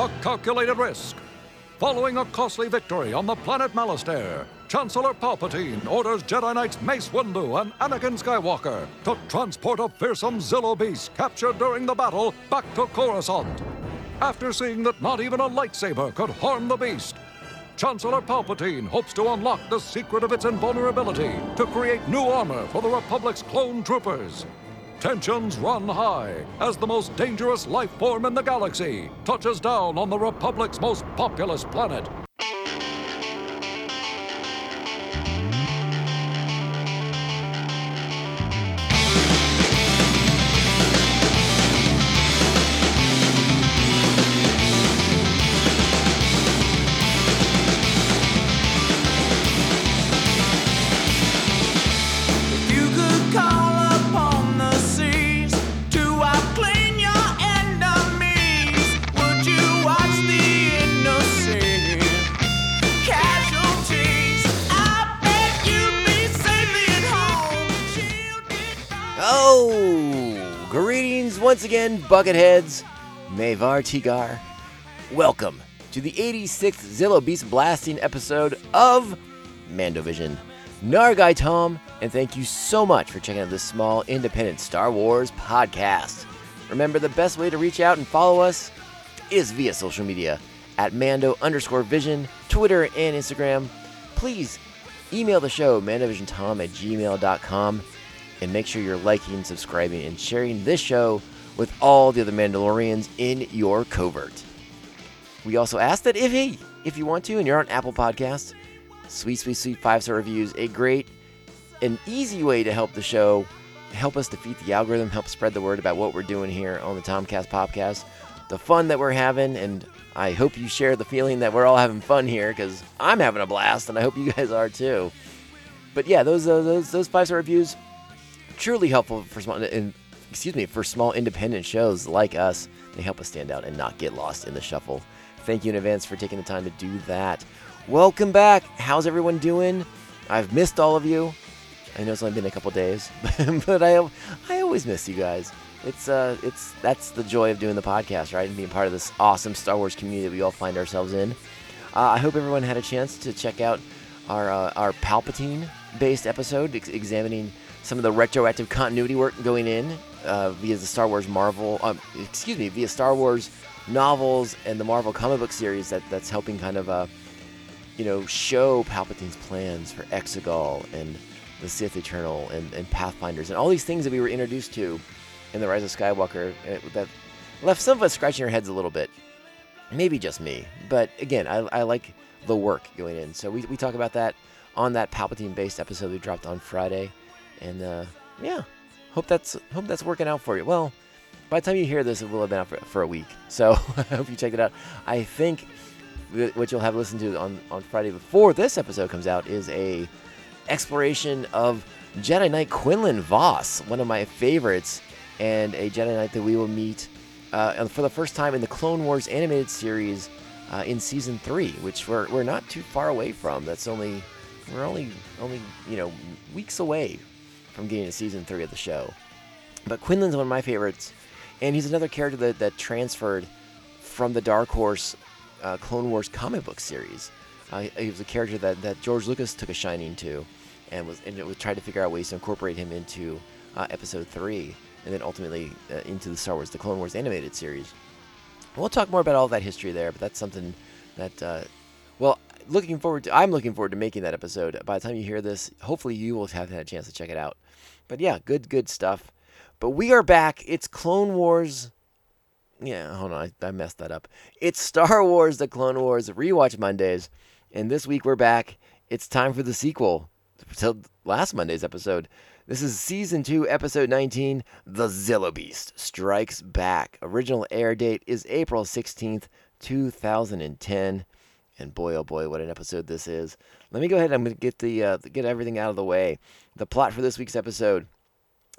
A calculated risk. Following a costly victory on the planet Malastare, Chancellor Palpatine orders Jedi Knights Mace Windu and Anakin Skywalker to transport a fearsome Zillo beast captured during the battle back to Coruscant. After seeing that not even a lightsaber could harm the beast, Chancellor Palpatine hopes to unlock the secret of its invulnerability to create new armor for the Republic's clone troopers. Tensions run high as the most dangerous life form in the galaxy touches down on the Republic's most populous planet. Once again, Bucketheads. Mavar Tigar. Welcome to the 86th Zillo Beast blasting episode of Mandovision. Nargai Tom, and thank you so much for checking out this small independent Star Wars podcast. Remember, the best way to reach out and follow us is via social media at Mando underscore Vision, Twitter and Instagram. Please email the show, mandovisiontom at gmail.com, and make sure you're liking, subscribing, and sharing this show with all the other Mandalorians in your covert. We also ask that if hey, if you want to, and you're on Apple Podcasts, sweet, sweet, sweet five star reviews, a great an easy way to help the show, help us defeat the algorithm, help spread the word about what we're doing here on the Tomcast Podcast, the fun that we're having, and I hope you share the feeling that we're all having fun here because I'm having a blast, and I hope you guys are too. But yeah, those uh, those those five star reviews truly helpful for small in, excuse me for small independent shows like us. They help us stand out and not get lost in the shuffle. Thank you in advance for taking the time to do that. Welcome back. How's everyone doing? I've missed all of you. I know it's only been a couple days, but I I always miss you guys. It's uh it's that's the joy of doing the podcast, right? And being part of this awesome Star Wars community that we all find ourselves in. Uh, I hope everyone had a chance to check out our uh, our Palpatine based episode ex- examining some of the retroactive continuity work going in uh, via the Star Wars Marvel, um, excuse me, via Star Wars novels and the Marvel comic book series that that's helping kind of uh, you know show Palpatine's plans for Exegol and the Sith Eternal and, and Pathfinders and all these things that we were introduced to in the Rise of Skywalker uh, that left some of us scratching our heads a little bit. Maybe just me, but again, I, I like the work going in. So we, we talk about that on that Palpatine based episode we dropped on Friday, and uh, yeah, hope that's hope that's working out for you. Well, by the time you hear this, it will have been out for, for a week. So I hope you check it out. I think what you'll have listened to on on Friday before this episode comes out is a exploration of Jedi Knight Quinlan Vos, one of my favorites, and a Jedi Knight that we will meet uh, for the first time in the Clone Wars animated series uh, in season three, which we're, we're not too far away from. That's only we're only only you know weeks away from getting to season three of the show. But Quinlan's one of my favorites, and he's another character that, that transferred from the Dark Horse uh, Clone Wars comic book series. Uh, he was a character that, that George Lucas took a shining to, and was and it was tried to figure out ways to incorporate him into uh, Episode three, and then ultimately uh, into the Star Wars, the Clone Wars animated series. We'll talk more about all that history there, but that's something that, uh, well, looking forward to. I'm looking forward to making that episode. By the time you hear this, hopefully you will have had a chance to check it out. But yeah, good, good stuff. But we are back. It's Clone Wars. Yeah, hold on, I, I messed that up. It's Star Wars: The Clone Wars rewatch Mondays, and this week we're back. It's time for the sequel to last Monday's episode. This is season two, episode 19. The Zillo Beast strikes back. Original air date is April 16th, 2010. And boy, oh boy, what an episode this is! Let me go ahead. I'm to get the uh, get everything out of the way. The plot for this week's episode: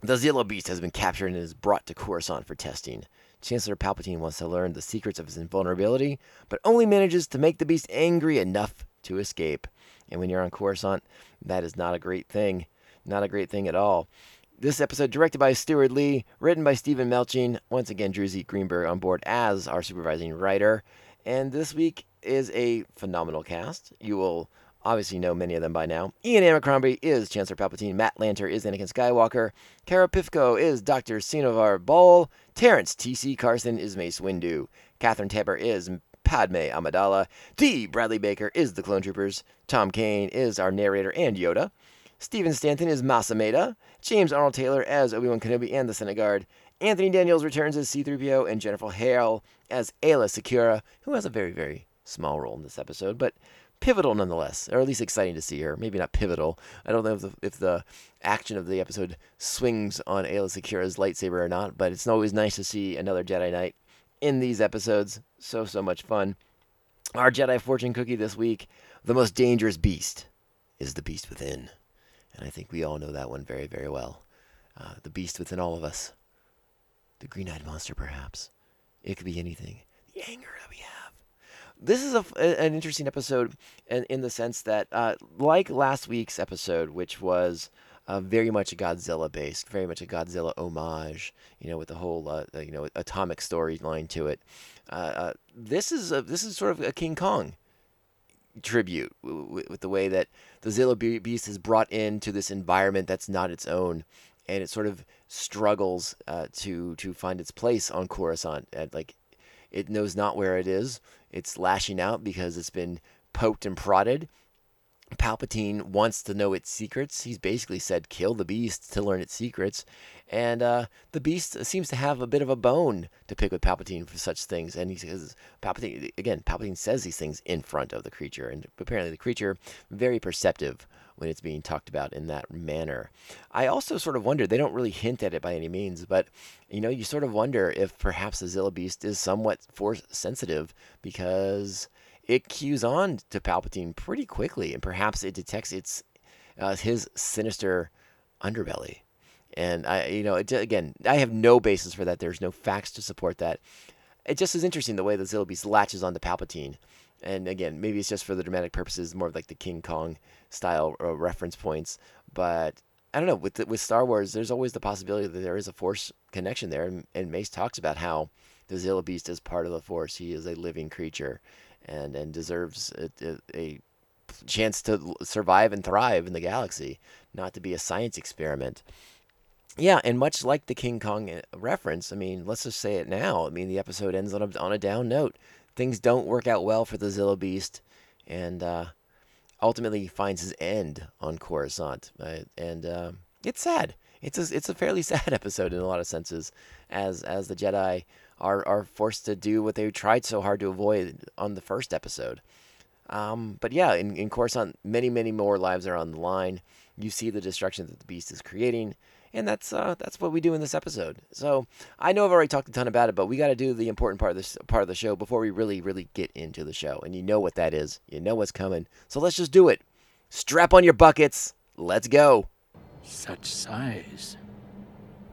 The Zillo Beast has been captured and is brought to Coruscant for testing. Chancellor Palpatine wants to learn the secrets of his invulnerability, but only manages to make the beast angry enough to escape. And when you're on Coruscant, that is not a great thing. Not a great thing at all. This episode directed by Stuart Lee, written by Steven Melching. Once again, Drew Z. Greenberg on board as our supervising writer. And this week is a phenomenal cast. You will obviously know many of them by now. Ian Abercrombie is Chancellor Palpatine. Matt Lanter is Anakin Skywalker. Kara Pifko is Dr. Sionver Ball. Terrence T.C. Carson is Mace Windu. Catherine Taber is Padme Amidala. D. Bradley Baker is the Clone Troopers. Tom Kane is our narrator and Yoda. Stephen Stanton is Mas Amedda. James Arnold Taylor as Obi-Wan Kenobi and the Senate Guard. Anthony Daniels returns as C-3PO and Jennifer Hale as Aayla Secura, who has a very, very small role in this episode, but pivotal nonetheless, or at least exciting to see her. Maybe not pivotal. I don't know if the, if the action of the episode swings on Aayla Secura's lightsaber or not, but it's always nice to see another Jedi Knight in these episodes. So, so much fun. Our Jedi fortune cookie this week the most dangerous beast is the beast within. And I think we all know that one very, very well. Uh, the beast within all of us. The green eyed monster, perhaps. It could be anything. The anger that we have. This is a, an interesting episode in, in the sense that, uh, like last week's episode, which was uh, very much a Godzilla based, very much a Godzilla homage, you know, with the whole, uh, you know, atomic storyline to it. Uh, uh, this is a, this is sort of a King Kong tribute with, with the way that the Zilla Beast is brought into this environment that's not its own and it sort of struggles uh, to to find its place on Coruscant. And, like it knows not where it is. It's lashing out because it's been poked and prodded. Palpatine wants to know its secrets. He's basically said, "Kill the beast to learn its secrets," and uh, the beast seems to have a bit of a bone to pick with Palpatine for such things. And he says, "Palpatine again." Palpatine says these things in front of the creature, and apparently the creature very perceptive when it's being talked about in that manner. I also sort of wonder, they don't really hint at it by any means, but you know, you sort of wonder if perhaps the Zilla Beast is somewhat force sensitive because it cues on to Palpatine pretty quickly, and perhaps it detects its uh, his sinister underbelly. And I, you know, it, again, I have no basis for that. There's no facts to support that. It just is interesting the way the Zilla Beast latches onto Palpatine and again, maybe it's just for the dramatic purposes, more of like the King Kong style uh, reference points. But I don't know. With the, with Star Wars, there's always the possibility that there is a Force connection there, and, and Mace talks about how the Zilla Beast is part of the Force. He is a living creature, and and deserves a, a, a chance to survive and thrive in the galaxy, not to be a science experiment. Yeah, and much like the King Kong uh, reference, I mean, let's just say it now. I mean, the episode ends on a, on a down note things don't work out well for the Zilla Beast, and uh, ultimately finds his end on Coruscant. And uh, it's sad. It's a, it's a fairly sad episode in a lot of senses, as as the Jedi are are forced to do what they tried so hard to avoid on the first episode. Um, but yeah, in, in Coruscant, many many more lives are on the line. You see the destruction that the Beast is creating, and that's uh, that's what we do in this episode. So I know I've already talked a ton about it, but we got to do the important part of this part of the show before we really really get into the show. And you know what that is. You know what's coming. So let's just do it. Strap on your buckets. Let's go. Such size,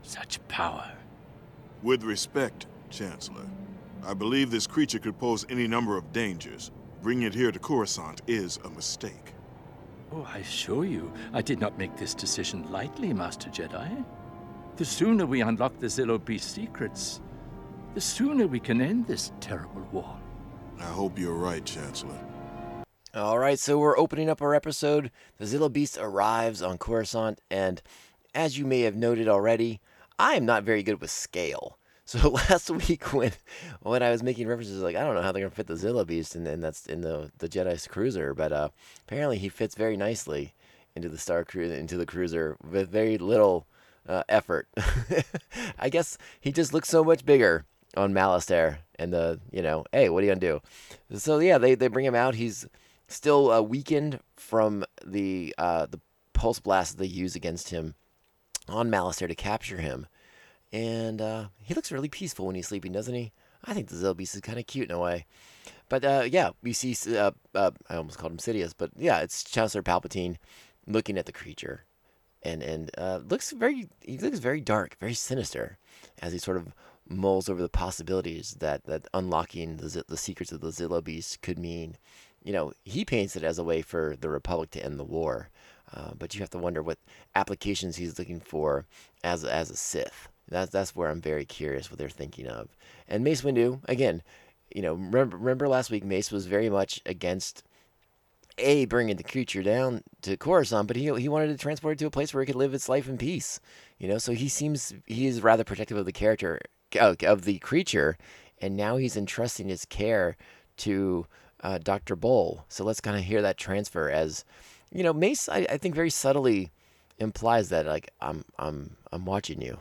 such power. With respect, Chancellor, I believe this creature could pose any number of dangers. Bringing it here to Coruscant is a mistake. Oh, I assure you, I did not make this decision lightly, Master Jedi. The sooner we unlock the Zillo Beast secrets, the sooner we can end this terrible war. I hope you're right, Chancellor. All right, so we're opening up our episode. The Zillo Beast arrives on Coruscant, and as you may have noted already, I am not very good with scale. So last week when when I was making references, like I don't know how they're gonna fit the Zilla Beast, and, and that's in the the Jedi's cruiser, but uh, apparently he fits very nicely into the Star Cruiser into the cruiser with very little uh, effort. I guess he just looks so much bigger on Malastare, and the you know, hey, what are you gonna do? So yeah, they they bring him out. He's still uh, weakened from the uh, the pulse blast they use against him on Malastare to capture him and uh, he looks really peaceful when he's sleeping, doesn't he? I think the Zilla Beast is kind of cute in a way. But uh, yeah, we see, uh, uh, I almost called him Sidious, but yeah, it's Chancellor Palpatine looking at the creature. And and uh, looks very he looks very dark, very sinister, as he sort of mulls over the possibilities that, that unlocking the the secrets of the Zilla Beast could mean. You know, he paints it as a way for the Republic to end the war, uh, but you have to wonder what applications he's looking for as as a Sith. That's that's where I'm very curious what they're thinking of. And Mace Windu, again, you know, remember, remember last week, Mace was very much against a bringing the creature down to Coruscant, but he he wanted to transport it to a place where it could live its life in peace. You know, so he seems he is rather protective of the character of the creature, and now he's entrusting his care to uh, Doctor Bull. So let's kind of hear that transfer as, you know, Mace. I, I think very subtly implies that like I'm I'm I'm watching you.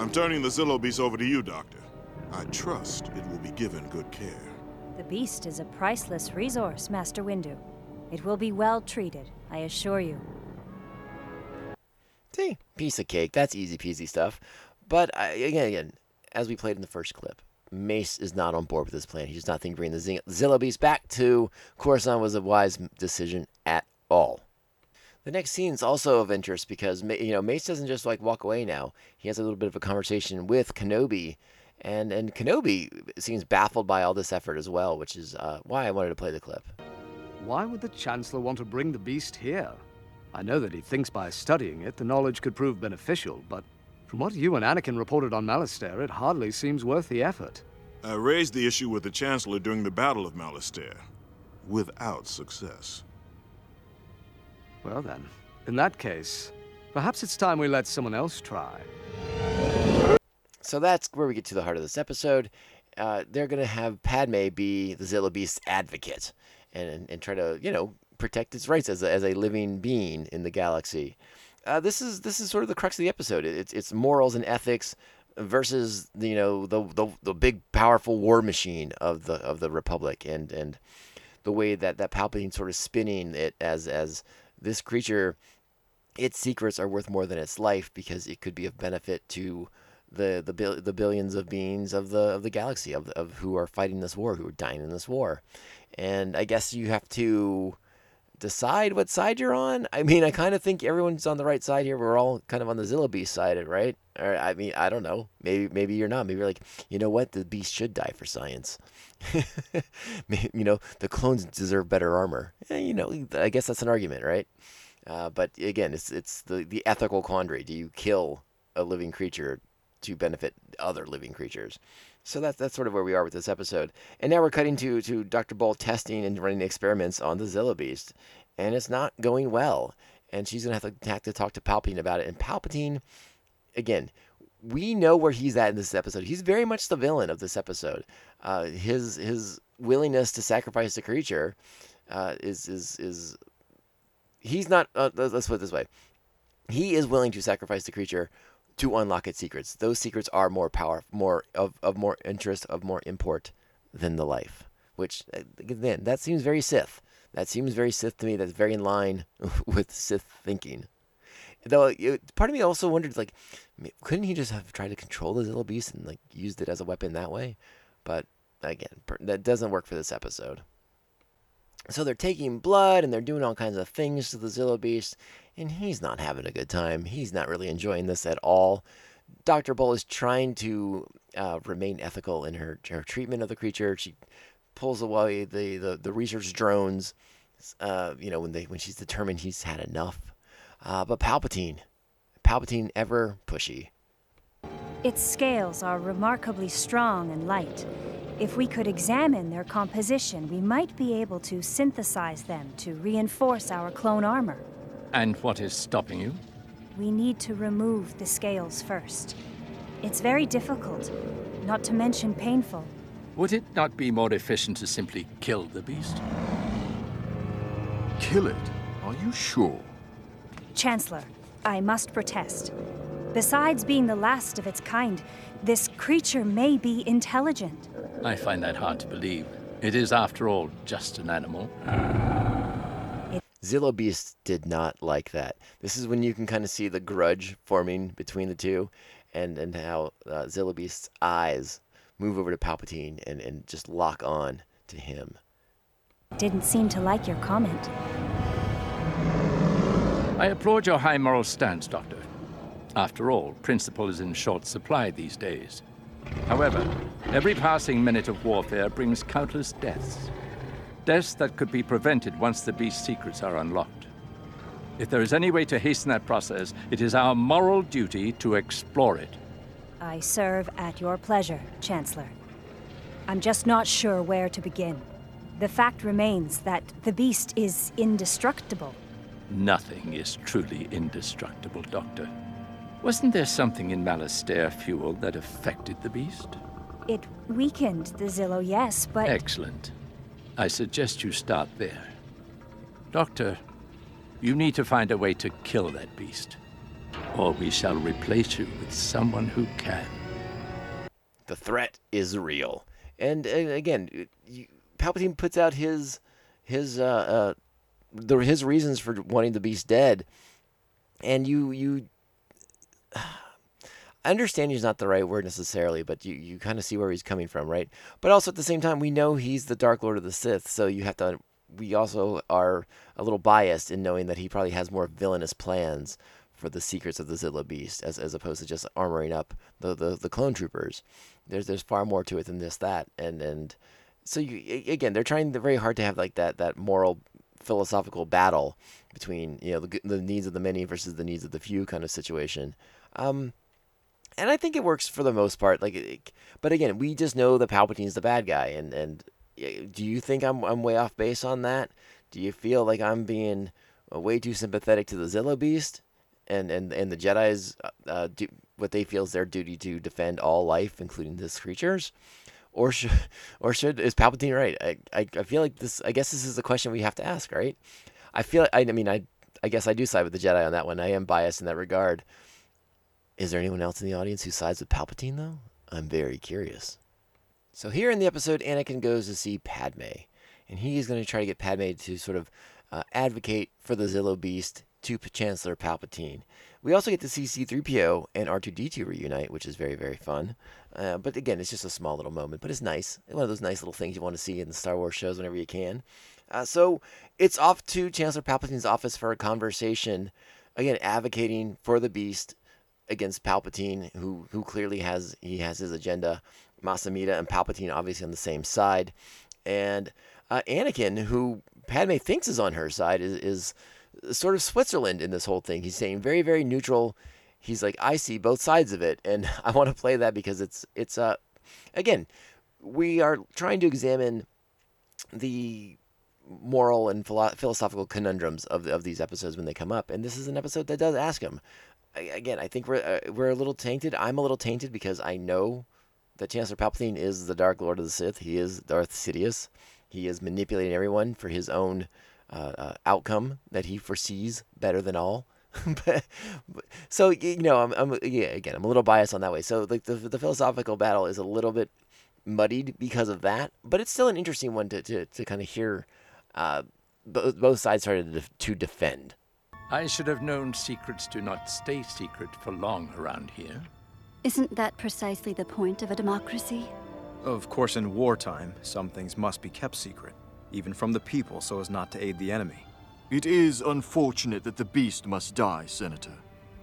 I'm turning the Zillo Beast over to you, Doctor. I trust it will be given good care. The beast is a priceless resource, Master Windu. It will be well treated, I assure you. See, piece of cake. That's easy peasy stuff. But I, again, again, as we played in the first clip, Mace is not on board with this plan. He does not think bringing the Zing- Zillo Beast back to Coruscant was a wise decision at all. The next scene is also of interest because you know Mace doesn't just like walk away now. He has a little bit of a conversation with Kenobi, and and Kenobi seems baffled by all this effort as well, which is uh, why I wanted to play the clip. Why would the Chancellor want to bring the beast here? I know that he thinks by studying it the knowledge could prove beneficial, but from what you and Anakin reported on Malastare, it hardly seems worth the effort. I raised the issue with the Chancellor during the Battle of Malastare, without success. Well then, in that case, perhaps it's time we let someone else try. So that's where we get to the heart of this episode. Uh, they're going to have Padme be the Zillo Beast's advocate and, and try to, you know, protect its rights as a, as a living being in the galaxy. Uh, this is this is sort of the crux of the episode. It's it's morals and ethics versus you know the, the the big powerful war machine of the of the Republic and and the way that that Palpatine sort of spinning it as as this creature its secrets are worth more than its life because it could be of benefit to the the the billions of beings of the of the galaxy of of who are fighting this war, who are dying in this war. And I guess you have to decide what side you're on. I mean, I kind of think everyone's on the right side here. We're all kind of on the Zilla Beast side, right? Or I mean, I don't know. Maybe maybe you're not. Maybe you're like, you know what? The beast should die for science. You know, the clones deserve better armor. Eh, you know, I guess that's an argument, right? Uh, but again, it's it's the the ethical quandary. Do you kill a living creature to benefit other living creatures? So that's that's sort of where we are with this episode. And now we're cutting to to Dr. Bull testing and running experiments on the Zilla Beast, and it's not going well. And she's gonna have to have to talk to Palpatine about it. And Palpatine, again, we know where he's at in this episode. He's very much the villain of this episode. Uh, his his willingness to sacrifice the creature uh, is is is he's not. Uh, let's let's put it this way: he is willing to sacrifice the creature to unlock its secrets. Those secrets are more power, more of, of more interest, of more import than the life. Which uh, again, that seems very Sith. That seems very Sith to me. That's very in line with Sith thinking. Though it, part of me also wondered, like, couldn't he just have tried to control the Zillo Beast and like used it as a weapon that way? But again, that doesn't work for this episode. So they're taking blood and they're doing all kinds of things to the Zillo Beast, and he's not having a good time. He's not really enjoying this at all. Dr. Bull is trying to uh, remain ethical in her, her treatment of the creature. She pulls away the, the, the research drones, uh, you know, when they when she's determined he's had enough. Uh, but Palpatine, Palpatine ever pushy. Its scales are remarkably strong and light. If we could examine their composition, we might be able to synthesize them to reinforce our clone armor. And what is stopping you? We need to remove the scales first. It's very difficult, not to mention painful. Would it not be more efficient to simply kill the beast? Kill it? Are you sure? Chancellor, I must protest. Besides being the last of its kind, this creature may be intelligent. I find that hard to believe. It is, after all, just an animal. Zillo Beast did not like that. This is when you can kind of see the grudge forming between the two, and and how uh, Zillo Beast's eyes move over to Palpatine and, and just lock on to him. Didn't seem to like your comment. I applaud your high moral stance, Doctor. After all, principle is in short supply these days. However, every passing minute of warfare brings countless deaths. Deaths that could be prevented once the beast's secrets are unlocked. If there is any way to hasten that process, it is our moral duty to explore it. I serve at your pleasure, Chancellor. I'm just not sure where to begin. The fact remains that the beast is indestructible. Nothing is truly indestructible, Doctor. Wasn't there something in Malastare fuel that affected the beast? It weakened the Zillo, yes, but. Excellent. I suggest you start there. Doctor, you need to find a way to kill that beast, or we shall replace you with someone who can. The threat is real, and, and again, you, Palpatine puts out his his uh, uh, the, his reasons for wanting the beast dead, and you you. I is not the right word necessarily, but you, you kind of see where he's coming from, right? But also at the same time, we know he's the Dark Lord of the Sith, so you have to. We also are a little biased in knowing that he probably has more villainous plans for the secrets of the Zilla Beast, as, as opposed to just armoring up the, the, the clone troopers. There's there's far more to it than this that, and and so you again they're trying very hard to have like that that moral philosophical battle between you know the, the needs of the many versus the needs of the few kind of situation. Um, and I think it works for the most part. Like, but again, we just know that Palpatine's the bad guy, and and do you think I'm I'm way off base on that? Do you feel like I'm being uh, way too sympathetic to the Zillo Beast, and and and the Jedi's uh, do what they feel is their duty to defend all life, including these creatures? Or should, or should is Palpatine right? I, I, I feel like this. I guess this is the question we have to ask, right? I feel. I, I mean, I I guess I do side with the Jedi on that one. I am biased in that regard. Is there anyone else in the audience who sides with Palpatine, though? I'm very curious. So, here in the episode, Anakin goes to see Padme, and he is going to try to get Padme to sort of uh, advocate for the Zillo Beast to Chancellor Palpatine. We also get to see C3PO and R2D2 reunite, which is very, very fun. Uh, but again, it's just a small little moment, but it's nice. One of those nice little things you want to see in the Star Wars shows whenever you can. Uh, so it's off to Chancellor Palpatine's office for a conversation, again, advocating for the Beast against Palpatine, who who clearly has he has his agenda. Mas Amedda and Palpatine obviously on the same side, and uh, Anakin, who Padme thinks is on her side, is is sort of Switzerland in this whole thing. He's saying very very neutral. He's like I see both sides of it, and I want to play that because it's it's uh again we are trying to examine the moral and philo- philosophical conundrums of, of these episodes when they come up, and this is an episode that does ask him again, I think we're uh, we're a little tainted. I'm a little tainted because I know that Chancellor Palpatine is the Dark Lord of the Sith. He is Darth Sidious. He is manipulating everyone for his own uh, uh, outcome that he foresees better than all. but, so you know, I'm, I'm, yeah. Again, I'm a little biased on that way. So like the the philosophical battle is a little bit muddied because of that, but it's still an interesting one to to, to kind of hear uh, both, both sides started to, to defend. I should have known secrets do not stay secret for long around here. Isn't that precisely the point of a democracy? Of course, in wartime, some things must be kept secret, even from the people, so as not to aid the enemy. It is unfortunate that the beast must die, Senator.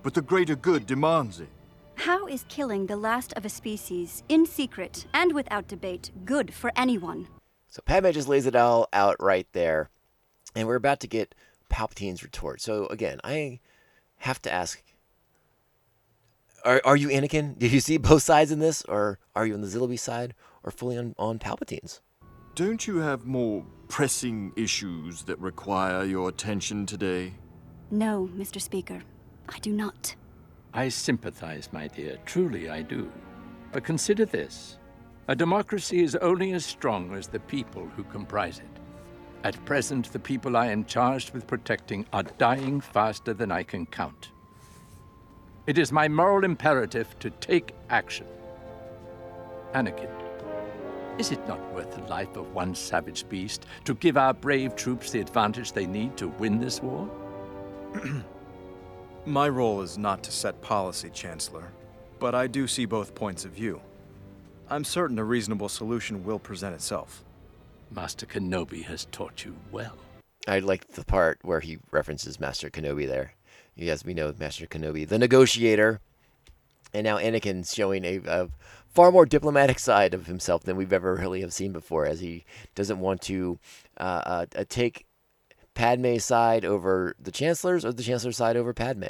But the greater good demands it. How is killing the last of a species, in secret and without debate, good for anyone? So Padme just lays it all out right there. And we're about to get Palpatine's retort. So again, I have to ask: Are are you Anakin? Did you see both sides in this, or are you on the Zillaby side, or fully on on Palpatine's? Don't you have more pressing issues that require your attention today? No, Mr. Speaker, I do not. I sympathize, my dear. Truly, I do. But consider this a democracy is only as strong as the people who comprise it. At present, the people I am charged with protecting are dying faster than I can count. It is my moral imperative to take action. Anakin, is it not worth the life of one savage beast to give our brave troops the advantage they need to win this war? My role is not to set policy, Chancellor, but I do see both points of view. I'm certain a reasonable solution will present itself. Master Kenobi has taught you well. I like the part where he references Master Kenobi there. Yes, we know, Master Kenobi, the negotiator, and now Anakin's showing a, a, far more diplomatic side of himself than we've ever really have seen before, as he doesn't want to uh, uh, uh take Padme's side over the Chancellor's or the Chancellor's side over Padme.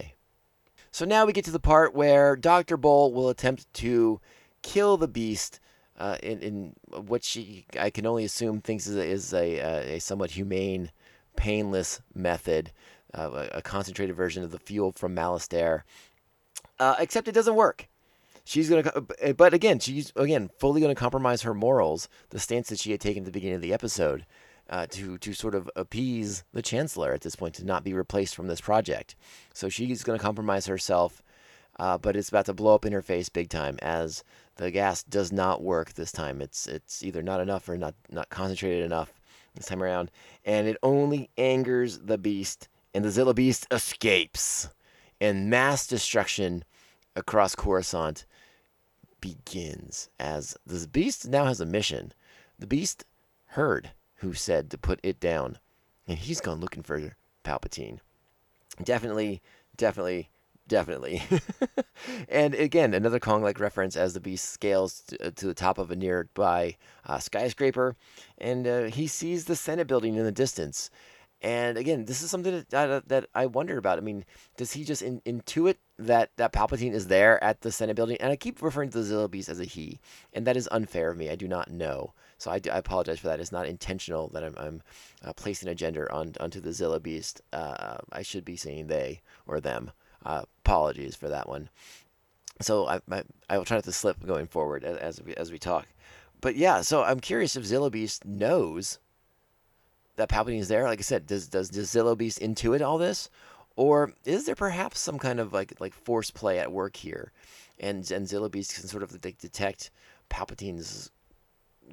So now we get to the part where Dr. Bull will attempt to kill the beast uh, in, in what she, I can only assume, thinks is a, is a, uh, a somewhat humane, painless method, uh, a, concentrated version of the fuel from Malastare. Uh, except it doesn't work. She's gonna, uh, but again, she's again fully gonna compromise her morals, the stance that she had taken at the beginning of the episode, uh, to to sort of appease the chancellor at this point to not be replaced from this project. So she's gonna compromise herself, uh, but it's about to blow up in her face big time as the gas does not work this time. It's it's either not enough or not not concentrated enough this time around, and it only angers the beast, and the Zilla beast escapes, and mass destruction across Coruscant begins as the beast now has a mission. The beast heard who said to put it down, and he's gone looking for Palpatine. Definitely, definitely, definitely. and again, another Kong like reference as the beast scales to, to the top of a nearby uh, skyscraper, and uh, he sees the Senate building in the distance. And again, this is something that, that, that I wonder about. I mean, does he just in, intuit that, that Palpatine is there at the Senate building? And I keep referring to the Zilla Beast as a he, and that is unfair of me. I do not know. So I, do- I apologize for that. It's not intentional that I'm, I'm uh, placing a gender on, onto the Zilla Beast. Uh, I should be saying they or them. Uh, apologies for that one. So I, I, I will try not to slip going forward as, as, we, as we talk. But yeah, so I'm curious if Zilla Beast knows that Palpatine is there? Like I said, does does does Zillo Beast intuit all this, or is there perhaps some kind of like like force play at work here, and and Zillo Beast can sort of like detect Palpatine's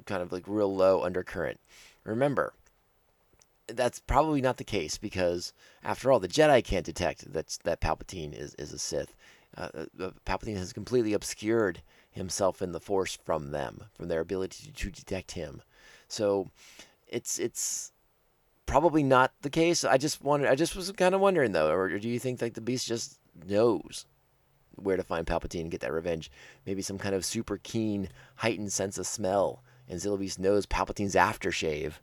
kind of like real low undercurrent. Remember, that's probably not the case because after all, the Jedi can't detect that that Palpatine is is a Sith. Uh, uh, Palpatine has completely obscured himself in the Force from them, from their ability to detect him. So, it's it's probably not the case. I just wanted, I just was kind of wondering though, or do you think like the Beast just knows where to find Palpatine and get that revenge? Maybe some kind of super keen, heightened sense of smell, and Zilla Beast knows Palpatine's aftershave.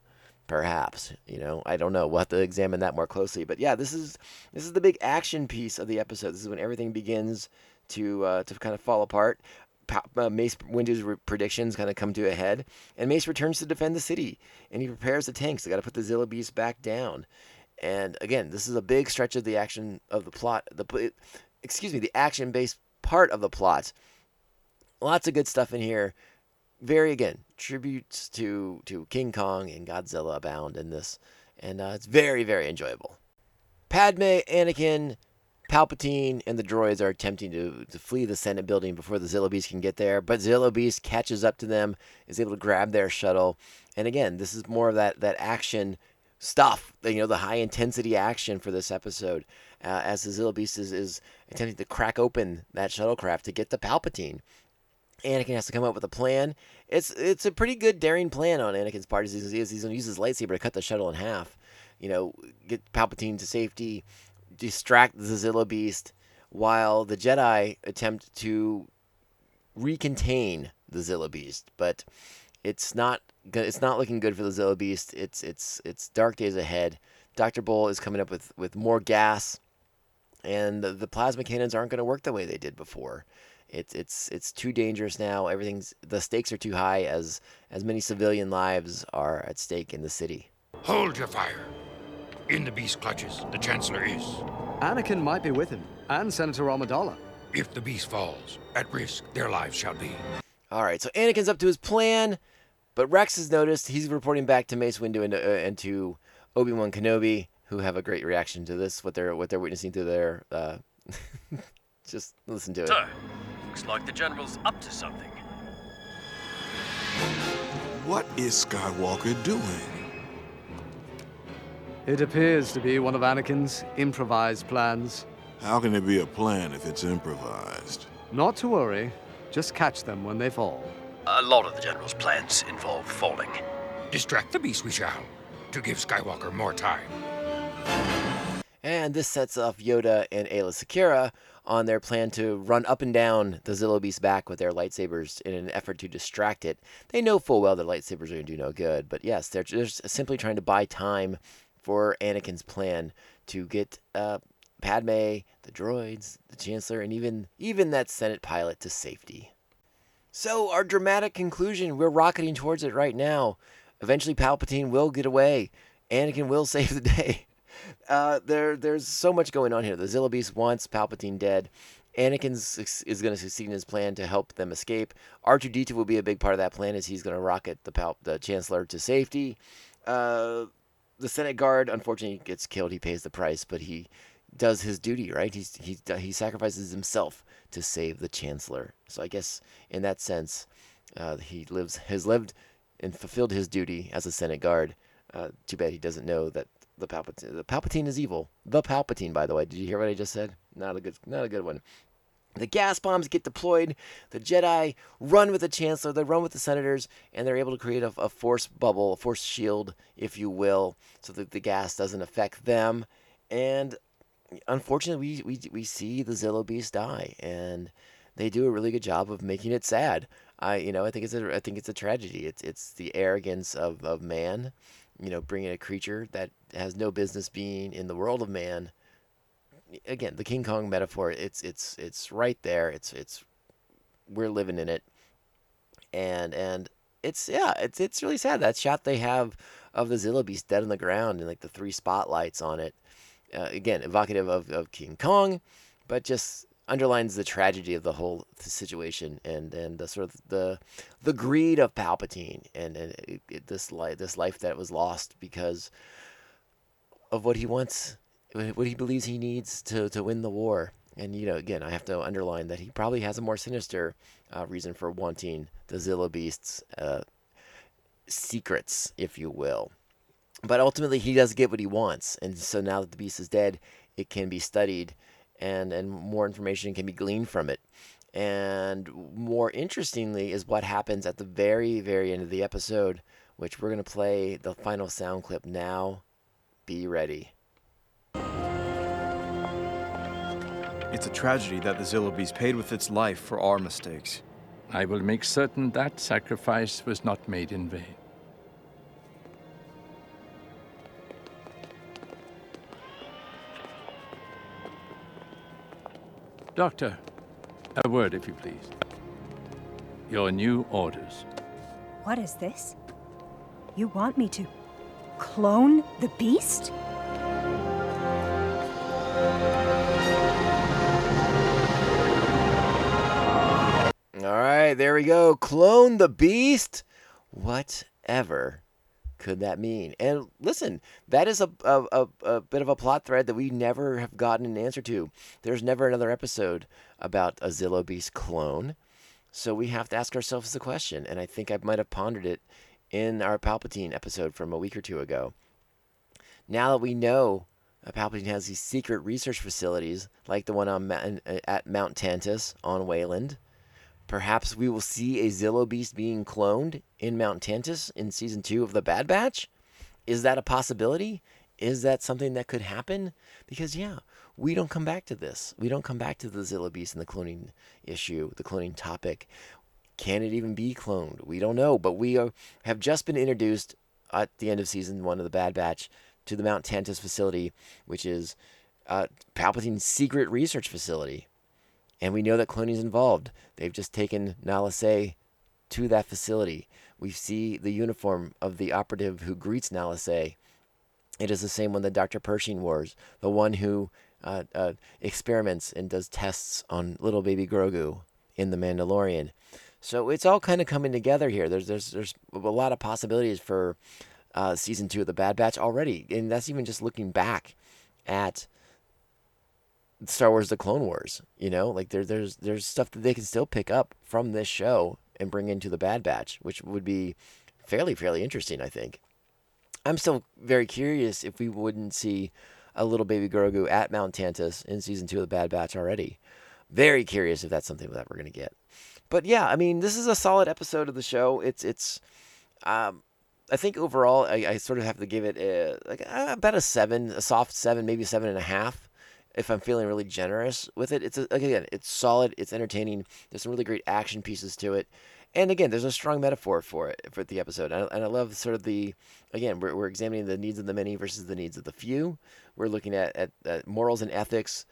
Perhaps you know, I don't know. We'll have to examine that more closely. But yeah, this is this is the big action piece of the episode. This is when everything begins to uh, to kind of fall apart. Uh, Mace Windu's re- predictions kind of come to a head, and Mace returns to defend the city, and he prepares the tanks. They got to put the Zilla Beast back down. And again, this is a big stretch of the action of the plot. The excuse me, the action-based part of the plot. Lots of good stuff in here. Very again tributes to to King Kong and Godzilla abound in this, and uh, it's very very enjoyable. Padme, Anakin, Palpatine and the droids are attempting to, to flee the Senate building before the Zillo Beast can get there, but Zillo Beast catches up to them, is able to grab their shuttle, and again, this is more of that that action stuff, you know, the high intensity action for this episode, uh, as the Zillo Beast is, is attempting to crack open that shuttlecraft to get to Palpatine. Anakin has to come up with a plan. It's it's a pretty good daring plan on Anakin's part. As he's, he's going to use his lightsaber to cut the shuttle in half. You know, get Palpatine to safety, distract the Zillo Beast, while the Jedi attempt to recontain the Zillo Beast. But it's not it's not looking good for the Zillo Beast. It's it's it's dark days ahead. Doctor Bull is coming up with with more gas, and the, the plasma cannons aren't going to work the way they did before. It's it's it's too dangerous now. Everything's the stakes are too high as as many civilian lives are at stake in the city. Hold your fire. In the beast clutches, the Chancellor is. Anakin might be with him, and Senator Amidala. If the beast falls, at risk their lives shall be. All right, so Anakin's up to his plan, but Rex has noticed. He's reporting back to Mace Windu and, uh, and to Obi Wan Kenobi, who have a great reaction to this. What they're what they're witnessing through their. Uh, just listen to it. Sir, looks like the General's up to something. What is Skywalker doing? It appears to be one of Anakin's improvised plans. How can it be a plan if it's improvised? Not to worry, just catch them when they fall. A lot of the General's plans involve falling. Distract the beast we shall, to give Skywalker more time. And this sets off Yoda and Aayla Secura on their plan to run up and down the Zillo Beast's back with their lightsabers in an effort to distract it. They know full well that lightsabers are going to do no good, but yes, they're just simply trying to buy time for Anakin's plan to get uh, Padme, the droids, the Chancellor, and even even that Senate pilot to safety. So our dramatic conclusion, we're rocketing towards it right now. Eventually, Palpatine will get away. Anakin will save the day. Uh, there, there's so much going on here. The Zillo Beast wants Palpatine dead. Anakin is going to succeed in his plan to help them escape. R2D2 will be a big part of that plan as he's going to rocket the, Pal- the Chancellor to safety. Uh, the Senate guard, unfortunately, gets killed. He pays the price, but he does his duty, right? He's, he, he sacrifices himself to save the Chancellor. So I guess in that sense, uh, he lives has lived and fulfilled his duty as a Senate guard. Uh, too bad he doesn't know that the Palpatine the Palpatine is evil. The Palpatine, by the way. Did you hear what I just said? Not a good not a good one. The gas bombs get deployed. The Jedi run with the Chancellor. They run with the Senators, and they're able to create a, a force bubble, a force shield, if you will, so that the gas doesn't affect them. And unfortunately, we, we, we see the Zillo Beast die, and they do a really good job of making it sad. I you know I think it's a I think it's a tragedy. It's it's the arrogance of, of man, you know, bringing a creature that has no business being in the world of man again, the King Kong metaphor, it's it's it's right there. It's it's we're living in it. And and it's yeah, it's it's really sad. That shot they have of the Zilla Beast dead on the ground and like the three spotlights on it. Uh, again, evocative of, of King Kong, but just underlines the tragedy of the whole situation and and the sort of the the greed of Palpatine and and it, it, this life this life that was lost because of what he wants what he believes he needs to, to win the war. And, you know, again, I have to underline that he probably has a more sinister uh, reason for wanting the Zillo Beast's uh, secrets, if you will. But ultimately, he does get what he wants. And so now that the beast is dead, it can be studied and, and more information can be gleaned from it. And more interestingly, is what happens at the very, very end of the episode, which we're going to play the final sound clip now. Be ready. It's a tragedy that the Zillo Beast paid with its life for our mistakes. I will make certain that sacrifice was not made in vain. Doctor, a word, if you please. Your new orders. What is this? You want me to clone the beast? All right, there we go. Clone the beast. Whatever could that mean? And listen, that is a, a, a, bit of a plot thread that we never have gotten an answer to. There's never another episode about a Zillo Beast clone. So we have to ask ourselves the question. And I think I might have pondered it in our Palpatine episode from a week or two ago. Now that we know Palpatine has these secret research facilities, like the one on, uh, at Mount Tantiss on Wayland, Perhaps we will see a Zillo Beast being cloned in Mount Tantiss in season two of The Bad Batch. Is that a possibility? Is that something that could happen? Because, yeah, we don't come back to this. We don't come back to the Zillo Beast and the cloning issue, the cloning topic. Can it even be cloned? We don't know. But we are, have just been introduced at the end of season one of The Bad Batch to the Mount Tantiss facility, which is uh, Palpatine's secret research facility and we know that cloning is involved. They've just taken Nala Se to that facility. We see the uniform of the operative who greets Nala Se. It is the same one that Dr. Pershing wears, the one who uh, uh, experiments and does tests on little baby Grogu in The Mandalorian. So it's all kind of coming together here. There's there's there's a lot of possibilities for uh, season two of the Bad Batch already, and that's even just looking back at Star Wars: The Clone Wars. You know, like there, there's there's stuff that they can still pick up from this show and bring into the Bad Batch, which would be fairly fairly interesting. I think. I'm still very curious if we wouldn't see a little baby Grogu at Mount Tantiss in season two of the Bad Batch already. Very curious if that's something that we're gonna get. But yeah, I mean, this is a solid episode of the show. It's it's. Um, I think overall, I, I, sort of have to give it a, like about a seven, a soft seven, maybe seven and a half if I'm feeling really generous with it. It's a, again, it's solid, it's entertaining. There's some really great action pieces to it, And again, there's a strong metaphor for it for the episode, and I, and I love sort of the again we're, we're examining the needs of the many versus the needs of the few. We're looking at, at, at morals and ethics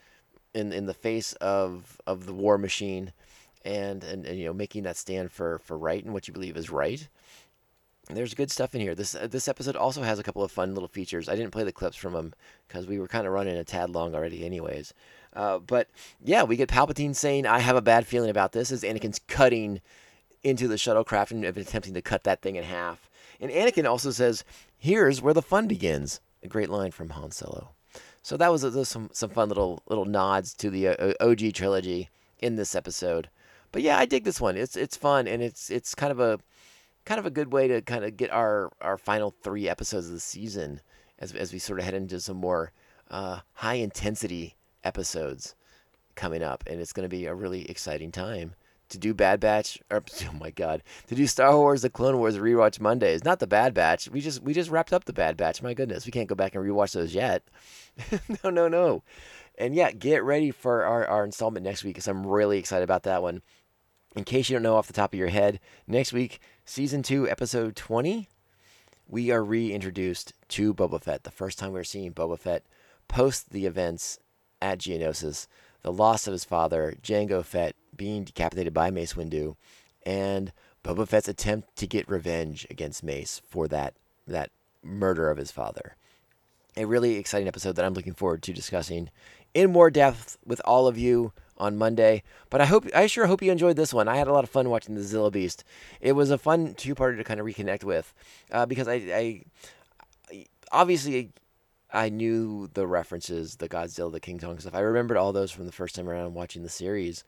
in in the face of of the war machine, and, and and you know making that stand for for right and what you believe is right. There's good stuff in here. This uh, this episode also has a couple of fun little features. I didn't play the clips from them because we were kind of running a tad long already, anyways. Uh, but yeah, we get Palpatine saying, "I have a bad feeling about this." As Anakin's cutting into the shuttlecraft and attempting to cut that thing in half. And Anakin also says, "Here's where the fun begins." A great line from Han Solo. So that was, uh, some some fun little little nods to the uh, OG trilogy in this episode. But yeah, I dig this one. It's it's fun and it's it's kind of a kind of a good way to kind of get our our final three episodes of the season as as we sort of head into some more uh, high intensity episodes coming up, and it's going to be a really exciting time to do Bad Batch. Or oh my God, to do Star Wars: The Clone Wars rewatch Mondays. Not the Bad Batch. We just we just wrapped up the Bad Batch. My goodness, we can't go back and rewatch those yet. no, no, no. And yeah, get ready for our, our installment next week because I'm really excited about that one. In case you don't know off the top of your head, next week, season two, episode 20, we are reintroduced to Boba Fett. The first time we're seeing Boba Fett post the events at Geonosis, the loss of his father, Jango Fett being decapitated by Mace Windu, and Boba Fett's attempt to get revenge against Mace for that that murder of his father. A really exciting episode that I'm looking forward to discussing in more depth with all of you on Monday. But I hope I sure hope you enjoyed this one. I had a lot of fun watching the Zillo Beast. It was a fun two-parter to kind of reconnect with uh, because I, I obviously I knew the references, the Godzilla, the King Kong stuff. I remembered all those from the first time around watching the series.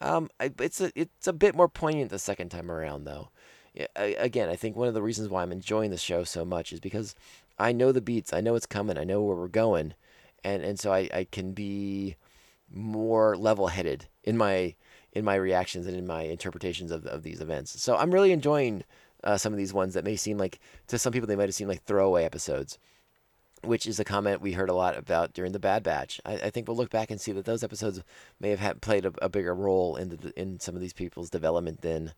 Um, I, it's a it's a bit more poignant the second time around, though. Yeah, I, again, I think one of the reasons why I'm enjoying the show so much is because I know the beats, I know it's coming, I know where we're going, and and so I, I can be more level-headed in my in my reactions and in my interpretations of of these events. So I'm really enjoying uh, some of these ones that may seem like to some people they might have seemed like throwaway episodes which is a comment we heard a lot about during the Bad Batch. I, I think we'll look back and see that those episodes may have had, played a, a, bigger role in the, in some of these people's development than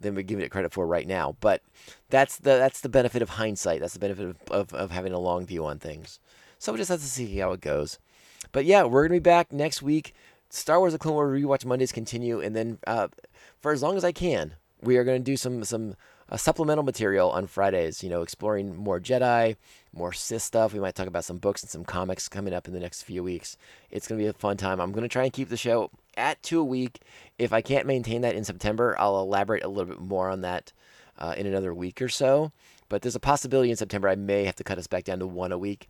than we're giving it credit for right now. But that's the that's the benefit of hindsight. That's the benefit of, of, of having a long view on things. So we'll just have to see how it goes. But yeah, we're gonna be back next week. Star Wars: The Clone Wars rewatch Mondays continue, and then uh, for as long as I can, we are gonna do some some uh, supplemental material on Fridays. You know, exploring more Jedi, more Sith stuff. We might talk about some books and some comics coming up in the next few weeks. It's to be a fun time. I'm to try and keep the show at two a week. If I can't maintain that in September, I'll elaborate a little bit more on that uh, in another week or so. But there's a possibility in September I may have to cut us back down to one a week.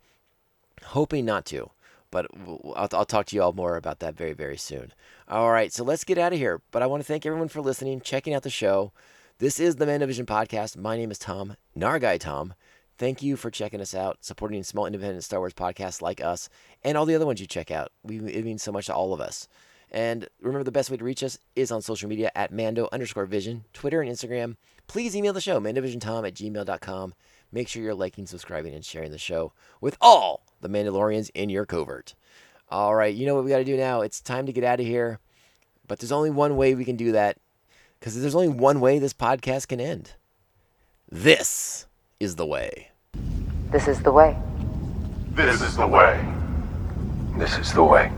Hoping not to, but I'll, I'll talk to you all more about that very, very soon. All right, so let's get out of here. But I want to thank everyone for listening, checking out the show. This is the Mandovision Podcast. My name is Tom, Nargai Tom. Thank you for checking us out, supporting small independent Star Wars podcasts like us, and all the other ones you check out. We, it means so much to all of us. And remember, the best way to reach us is on social media at Mando underscore Vision, Twitter and Instagram. Please email the show, mandovisiontom at gmail.com. Make sure you're liking, subscribing, and sharing the show with all the Mandalorians in your covert. All right, you know what we got to do now? It's time to get out of here. But there's only one way we can do that, because there's only one way this podcast can end. This is the way. This is the way. This is the way. This is the way.